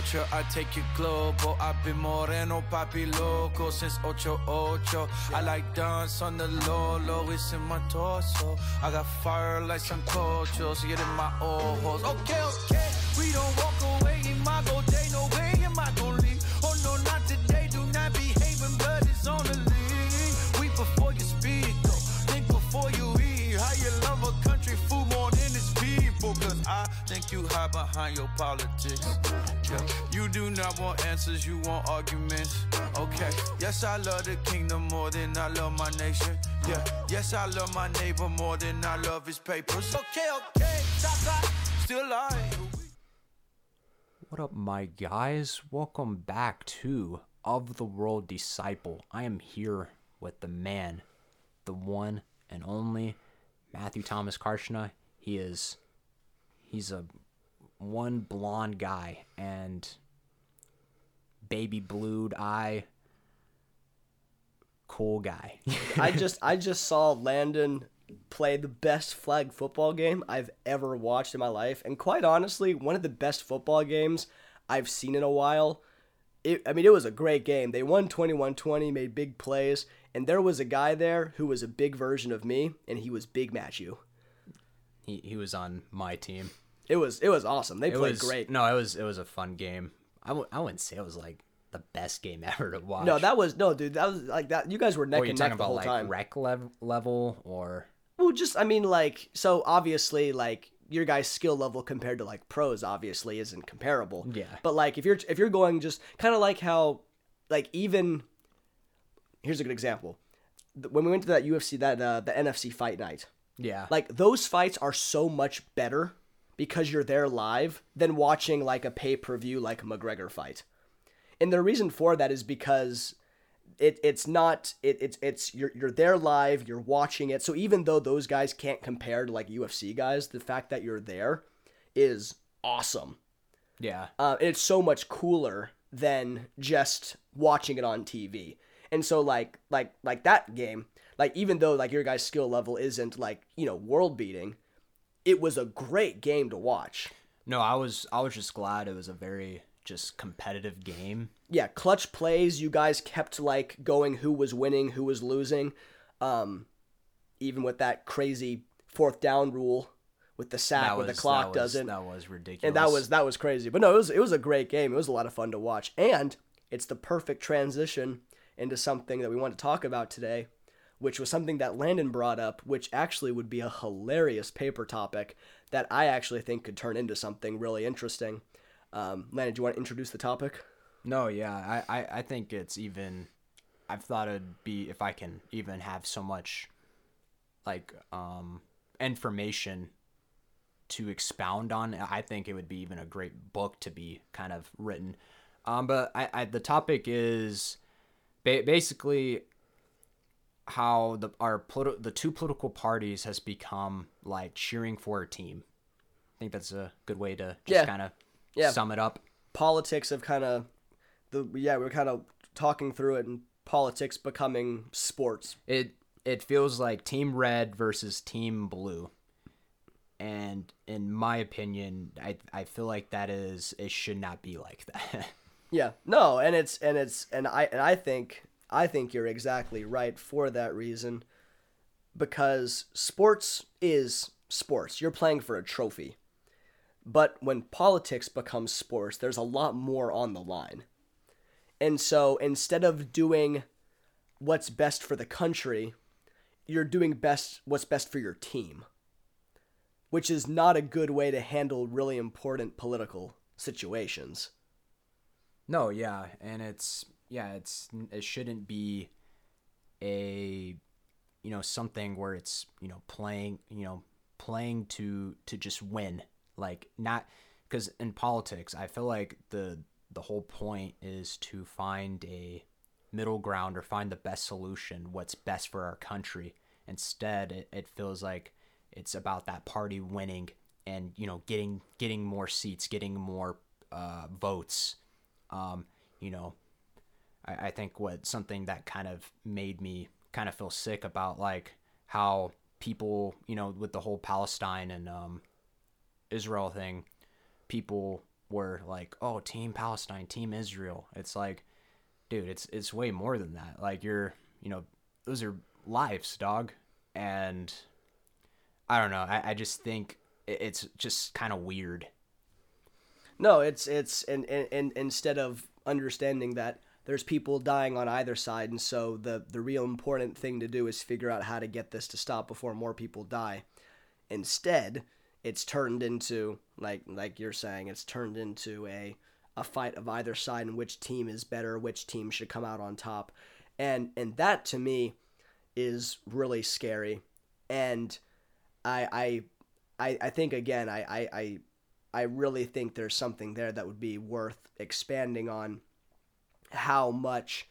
culture, I take it global. I've been moreno, papi loco since ocho ocho. I like dance on the low, low, it's in my torso. I got fire like some see it in my ojos. Okay, okay, we don't walk away behind your politics. Yeah. You do not want answers, you want arguments. Okay, yes, I love the kingdom more than I love my nation. Yeah, yes, I love my neighbor more than I love his papers. Okay, okay, still alive. What up, my guys? Welcome back to Of the World Disciple. I am here with the man, the one and only Matthew Thomas Karshna. He is, he's a one blonde guy and baby blued eye, cool guy. I just I just saw Landon play the best flag football game I've ever watched in my life, and quite honestly, one of the best football games I've seen in a while. It, I mean, it was a great game. They won 21-20, made big plays, and there was a guy there who was a big version of me, and he was Big Matthew. he he was on my team. It was it was awesome. They It played was great. No, it was it was a fun game. I w- I wouldn't say it was like the best game ever to watch. No, that was no, dude. That was like that. You guys were neck Or and neck the whole like time. rec lev- level or Well, just I mean, like, so obviously, like your guy's skill level compared to like pros obviously isn't comparable. Yeah. But like if you're if you're going just kind of like how, like even, here's a good example. When we went to that UFC that uh, the NFC fight night, yeah. like those fights are so much better because you're there live than watching like a pay per view like a McGregor fight. And the reason for that is because it it's not it, it's it's you're you're there live, you're watching it. So even though those guys can't compare to like UFC guys, the fact that you're there is awesome. yeah. Uh, and it's so much cooler than just watching it on TV. And so like like like that game, like even though like your guy's skill level isn't like you know world beating, it was a great game to watch. No, I was I was just glad it was a very just competitive game. Yeah, clutch plays. You guys kept like going who was winning, who was losing. Um, even with that crazy fourth down rule with the sack where was the clock that was, doesn't. That was ridiculous. and that was that was crazy. But no, it was it was a great game. It was a lot of fun to watch, and it's the perfect transition into something that we want to talk about today, which was something that Landon brought up, which actually would be a hilarious paper topic that I actually think could turn into something really interesting. Um, Landon, do you want to introduce the topic? No, yeah. I, I I think it's even. I've thought it'd be if I can even have so much, like um, information to expound on. I think it would be even a great book to be kind of written. Um, but I, I the topic is ba- basically how the our politi- the two political parties has become like cheering for a team. I think that's a good way to just Yeah. kind of Yeah. sum it up. Politics of kind of the yeah we are kind of talking through it and politics becoming sports. It it feels like Team Red versus Team Blue. And in my opinion, I I feel like that is it should not be like that. Yeah, no, and it's and it's and I and I think I think you're exactly right for that reason, because sports is sports. You're playing for a trophy, but when politics becomes sports, there's a lot more on the line, and so instead of doing what's best for the country, you're doing best what's best for your team, which is not a good way to handle really important political situations. No, yeah, and it's yeah, it's it shouldn't be a you know something where it's you know playing you know playing to to just win. Like not because in politics I feel like the the whole point is to find a middle ground or find the best solution what's best for our country. Instead it, it feels like it's about that party winning and you know getting getting more seats getting more uh, votes. Um, you know, I, I think what something that kind of made me kind of feel sick about like how people, you know, with the whole Palestine and um, Israel thing, people were like oh team Palestine, team Israel. It's like, dude, it's it's way more than that. Like you're you know those are lives, dog, and I don't know. I, I just think it's just kind of weird. No, it's it's and, and, and instead of understanding that there's people dying on either side, and so the the real important thing to do is figure out how to get this to stop before more people die. Instead, it's turned into like like you're saying, it's turned into a a fight of either side and which team is better, which team should come out on top, and and that to me is really scary, and I I I, think again I, I I I really think there's something there that would be worth expanding on how much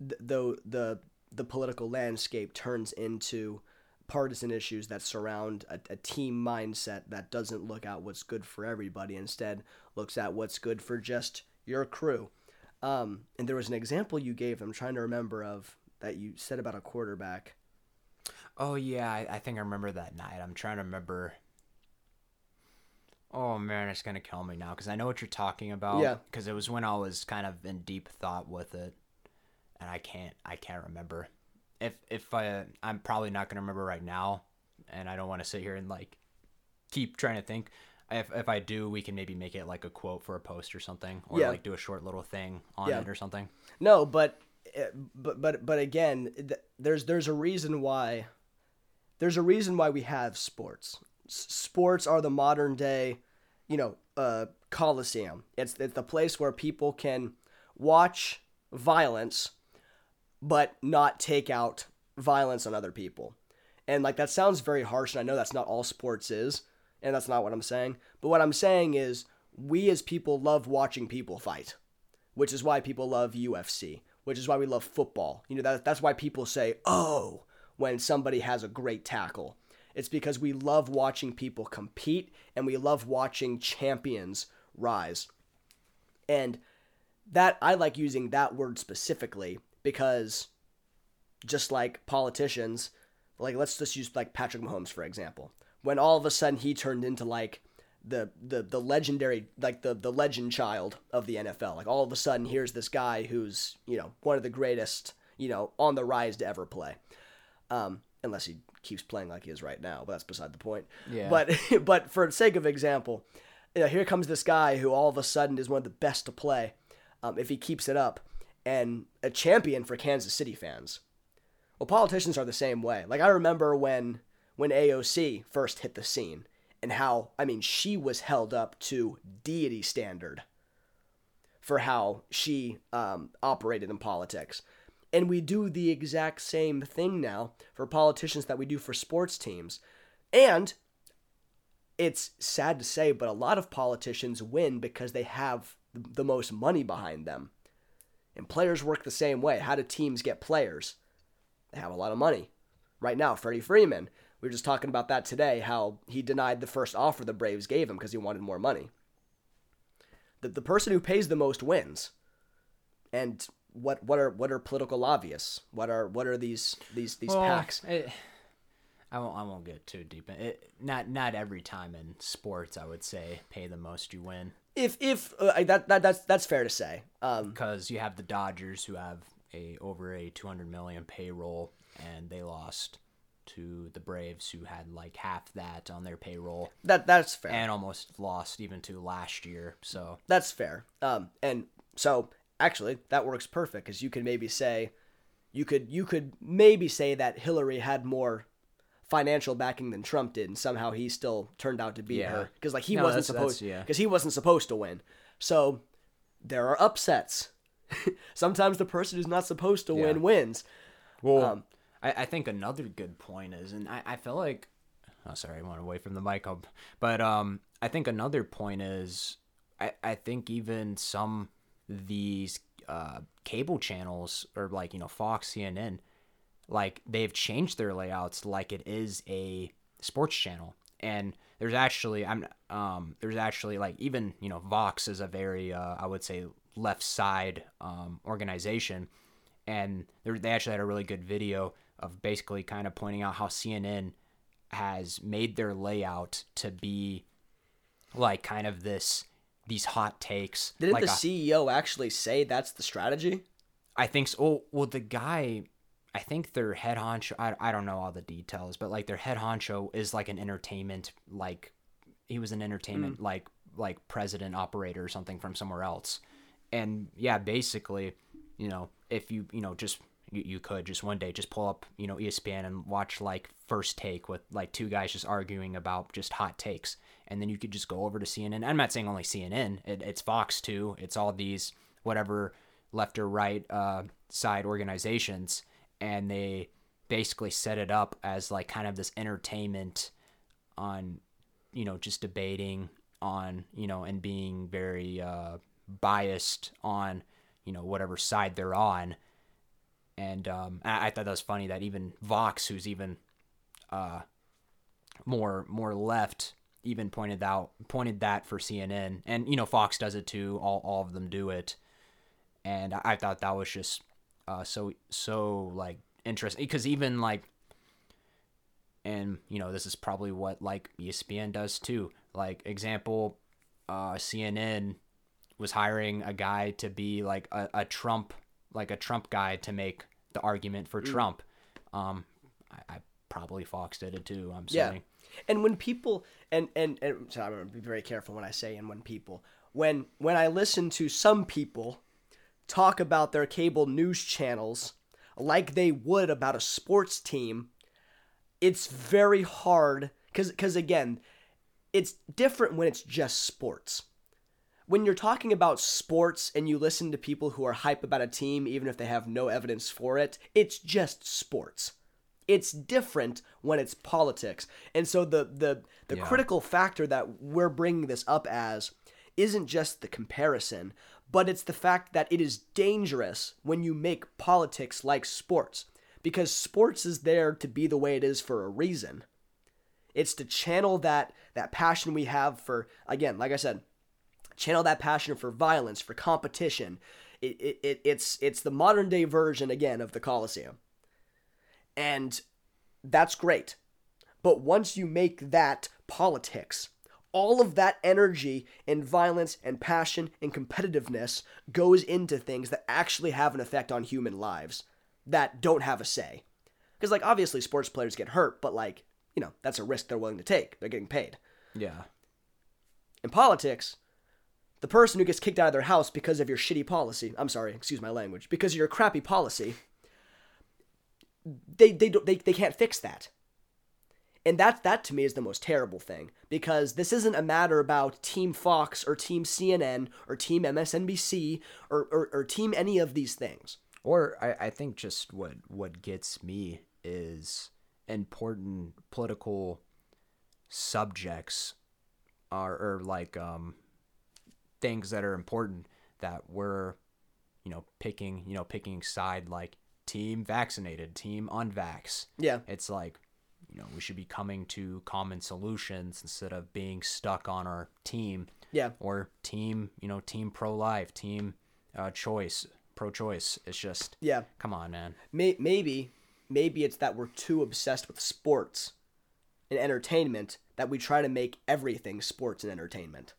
the the the political landscape turns into partisan issues that surround a, a, team mindset that doesn't look at what's good for everybody instead looks at what's good for just your crew. Um, and there was an example you gave i'm trying to remember of that you said about a quarterback. Oh yeah i, I think i remember that night. I'm trying to remember Oh man, it's gonna kill me now because I know what you're talking about. Yeah. Because it was when I was kind of in deep thought with it, and I can't, I can't remember. If if I, I'm probably not gonna remember right now, and I don't want to sit here and like keep trying to think. If if I do, we can maybe make it like a quote for a post or something, or Yeah. like do a short little thing on Yeah. it or something. No, but eh, but but but again, th- there's there's a reason why there's a reason why we have sports. Sports are the modern day, you know, uh, coliseum. It's it's the place where people can watch violence, but not take out violence on other people. And like that sounds very harsh, and I know that's not all sports is, and that's not what I'm saying. But what I'm saying is, we as people love watching people fight which is why people love UFC, which is why we love football. You know, that, that's why people say, oh, when somebody has a great tackle. It's because we love watching people compete and we love watching champions rise. And that, I like using that word specifically because just like politicians, like let's just use like Patrick Mahomes for example. When all of a sudden he turned into like the the the legendary like the the legend child of the NFL. Like all of a sudden here's this guy who's, you know, one of the greatest, you know, on the rise to ever play. Um unless he keeps playing like he is right now, but that's beside the point. Yeah. But but for the sake of example, you know, here comes this guy who all of a sudden is one of the best to play um, if he keeps it up and a champion for Kansas City fans. Well, politicians are the same way. Like I remember when when AOC first hit the scene and how I mean she was held up to deity standard for how she um, operated in politics. And we do the exact same thing now for politicians that we do for sports teams. And it's sad to say, but a lot of politicians win because they have the most money behind them. And players work the same way. How do teams get players? They have a lot of money. Right now, Freddie Freeman, we were just talking about that today, how he denied the first offer the Braves gave him because he wanted more money. The, the person who pays the most wins. And what what are what are political lobbyists? What are what are these these these Well, PACs? it- I won't. I won't get too deep in it. Not not every time in sports, I would say, pay the most you win. If if uh, that, that that's that's fair to say. Um, because you have the Dodgers who have a over a 200 million payroll and they lost to the Braves who had like half that on their payroll that that's fair. and almost lost even to last year. So That's fair. Um, and so actually, that works perfect because you could maybe say, you could you could maybe say that Hillary had more financial backing than Trump did, and somehow he still turned out to beat Yeah. her because like he No, wasn't that's- supposed yeah. because he wasn't supposed to win. So there are upsets. Sometimes the person who's not supposed to win wins. well, Um, I, I think another good point is, and I, I feel like, oh sorry, I went away from the mic, um, but um, I think another point is, I I think even some these uh cable channels or like you know Fox, CNN, like they've changed their layouts like it is a sports channel. And there's actually i'm um there's actually like even you know vox is a very uh, i would say left side um organization. And they actually had a really good video of basically kind of pointing out how cnn has made their layout to be like kind of this these hot takes. Didn't like the a- CEO actually say that's the strategy? I think so. Oh, well, the guy, I think their head honcho. I, I don't know all the details, but like their head honcho is like an entertainment like he was an entertainment mm. like like president operator or something from somewhere else, and yeah, basically, you know, if you you know just you, you could just one day just pull up you know ESPN and watch like first take with like two guys just arguing about just hot takes, and then you could just go over to CNN. I'm not saying only CNN. It, it's Fox too. It's all these whatever left or right uh, side organizations, and they basically set it up as like kind of this entertainment on, you know, just debating on, you know, and being very uh, biased on, you know, whatever side they're on. And um, I, I thought that was funny that even Vox, who's even uh, more more left, even pointed out pointed that for CNN, and you know Fox does it too. All all of them do it and I thought that was just uh, so so like interesting because even like and you know this is probably what like ESPN does too. Like example, uh, CNN was hiring a guy to be like a, a Trump like a Trump guy to make the argument for Trump. Um, I, I probably Fox did it too. I'm Yeah. saying. And when people and and, and so I'm gonna be very careful when I say and when people when when I listen to some people talk about their cable news channels like they would about a sports team, it's very hard because because again, it's different when it's just sports. When you're talking about sports and you listen to people who are hype about a team, even if they have no evidence for it, it's just sports it's different when it's politics. And so the the the Yeah. critical factor that we're bringing this up as isn't just the comparison, but it's the fact that it is dangerous when you make politics like sports because sports is there to be the way it is for a reason. It's to channel that that passion we have for again, like I said, channel that passion for violence, for competition. It, it, it it's it's the modern day version again of the Coliseum. And that's great. But once you make that politics, all of that energy and violence and passion and competitiveness goes into things that actually have an effect on human lives that don't have a say. Because, like, obviously, sports players get hurt, but, like, you know, that's a risk they're willing to take. They're getting paid. Yeah. In politics, the person who gets kicked out of their house because of your shitty policy, I'm sorry, excuse my language, because of your crappy policy, they they they, they can't fix that. And that that to me is the most terrible thing because this isn't a matter about Team Fox or Team CNN or Team MSNBC or, or, or Team any of these things. Or I, I think just what what gets me is important political subjects are or like um things that are important that we're you know picking you know picking side like team vaccinated team unvax Yeah. it's like you know we should be coming to common solutions instead of being stuck on our team Yeah. or team you know team pro life team uh, choice pro choice it's just Yeah. come on man May, maybe maybe it's that we're too obsessed with sports and entertainment that we try to make everything sports and entertainment.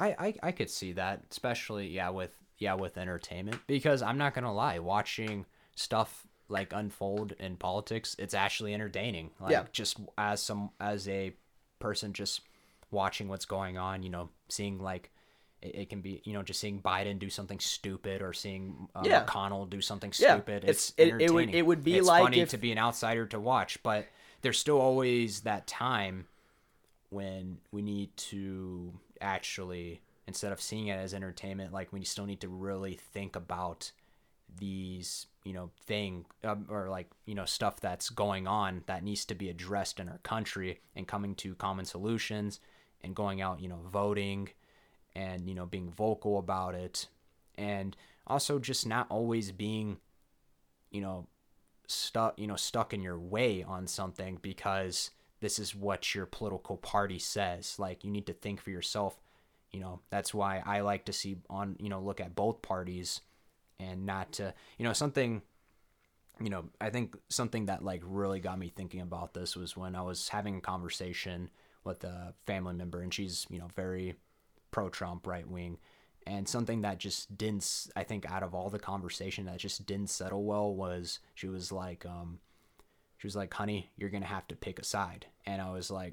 I, I I could see that, especially yeah with yeah with entertainment because I'm not gonna lie, watching stuff like unfold in politics, it's actually entertaining. Like Yeah. just as some as a person just watching what's going on, you know, seeing like it, it can be you know just seeing Biden do something stupid or seeing uh, Yeah. McConnell do something Yeah, stupid. it's- It's, it- it would- entertaining. it would be it's like funny if- to be an outsider to watch, but there's still always that time when we need to actually instead of seeing it as entertainment like we still need to really think about these you know thing um, or like you know stuff that's going on that needs to be addressed in our country and coming to common solutions and going out you know voting and you know being vocal about it. And also just not always being you know stuck you know stuck in your way on something because this is what your political party says like you need to think for yourself you know that's why i like to see on you know look at both parties and not to you know something you know i think something that like really got me thinking about this was when i was having a conversation with a family member and she's you know very pro Trump, right wing. And something that just didn't, I think, out of all the conversation that just didn't settle well was she was like, um, she was like, honey, you're going to have to pick a side. And I was like,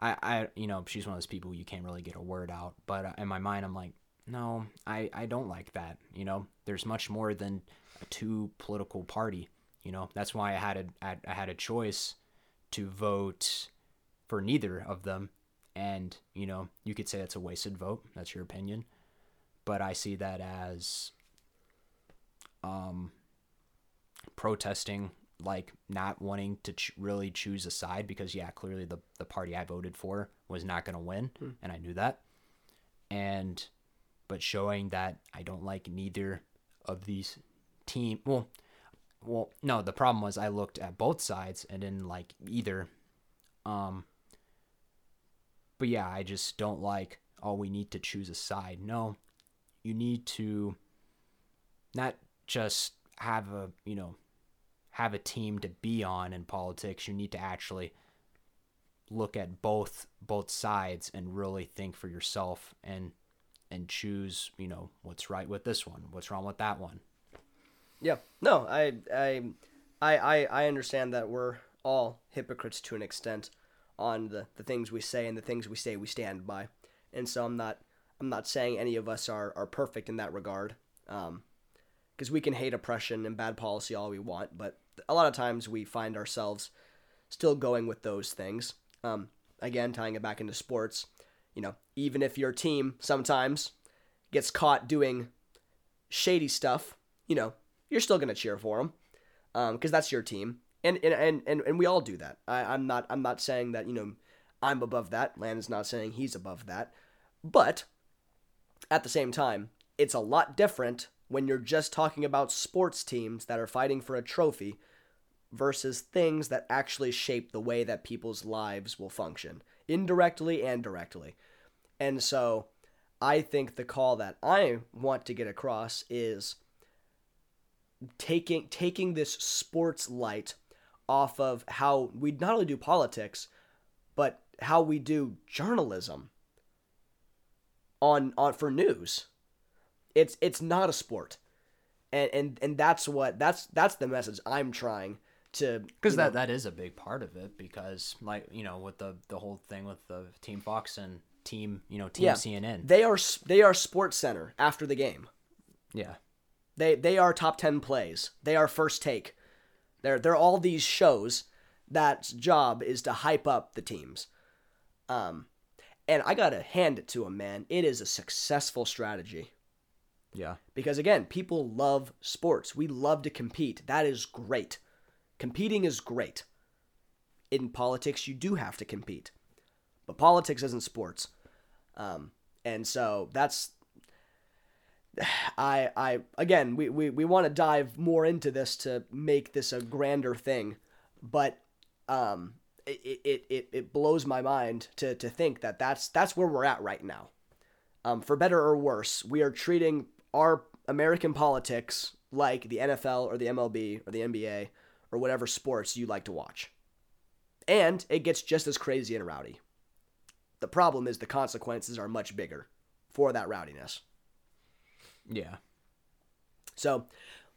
I, I, you know, she's one of those people you can't really get a word out. But uh, in my mind, I'm like, no, I, I don't like that. You know, there's much more than a two political party. You know, that's why I had a, I, had a choice to vote for neither of them. And, you know, you could say it's a wasted vote. That's your opinion. But I see that as um, protesting, like not wanting to ch- really choose a side because, yeah, clearly the, the party I voted for was not going to win. And I knew that. And, but showing that I don't like neither of these team. Well, well, no, the problem was I looked at both sides and didn't like either. Um, but yeah, I just don't like, oh, we need to choose a side. No, you need to not just have a, you know, have a team to be on in politics. You need to actually look at both both sides and really think for yourself and and choose, you know, what's right with this one, what's wrong with that one. Yeah. No, I I I I, understand that we're all hypocrites to an extent on the, the things we say and the things we say we stand by. And so I'm not I'm not saying any of us are, are perfect in that regard. Um, because we can hate oppression and bad policy all we want, but a lot of times we find ourselves still going with those things. Um, again, tying it back into sports, you know, even if your team sometimes gets caught doing shady stuff, you know, you're still gonna cheer for them because that's your team, and and, and and and we all do that. I, I'm not I'm not saying that you know I'm above that. Landon's not saying he's above that, but at the same time, it's a lot different when you're just talking about sports teams that are fighting for a trophy versus things that actually shape the way that people's lives will function, indirectly and directly. And so I think the call that I want to get across is taking taking this sports light off of how we not only do politics, but how we do journalism on on for news. It's it's not a sport. And and and that's what that's that's the message I'm trying to because that know, that is a big part of it because like you know with the the whole thing with the team fox and team you know team yeah, cnn They are they are sports center after the game. yeah They they are top 10 plays. They are first take. They're they're all these shows that's job is to hype up the teams. Um and I got to hand it to them, man. It is a successful strategy. Yeah Because again, people love sports. We love to compete. That is great. Competing is great. In politics, you do have to compete. But politics isn't sports. Um, and so that's I I again we, we, we want to dive more into this to make this a grander thing. But um it, it, it, it blows my mind to, to think that that's that's where we're at right now um, for better or worse, we are treating our American politics like the NFL or the MLB or the NBA or whatever sports you like to watch. And it gets just as crazy and rowdy. The problem is the consequences are much bigger for that rowdiness. yeah So,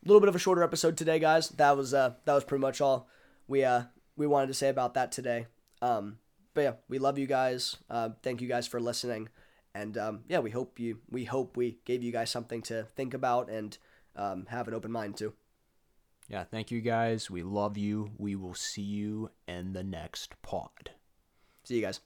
a little bit of a shorter episode today, guys. That was uh that was pretty much all we uh we wanted to say about that today. Um, but yeah, we love you guys. Uh, thank you guys for listening, and um, yeah, we hope you we hope we gave you guys something to think about and um, have an open mind to. yeah thank you guys we love you we will see you in the next pod See you guys.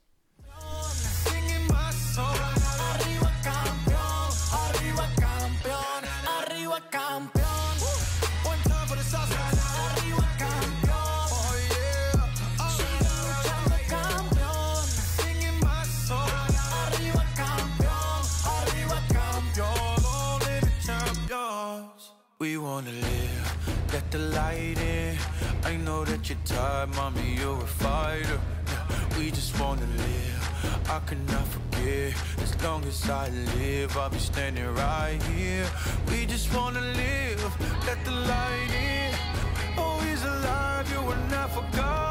We wanna live, let the light in. I know that you're tired, mommy, you're a fighter. We just wanna live. I cannot forget. As long as I live, I'll be standing right here. We just wanna live, let the light in. Oh, he's alive, you were not forgotten.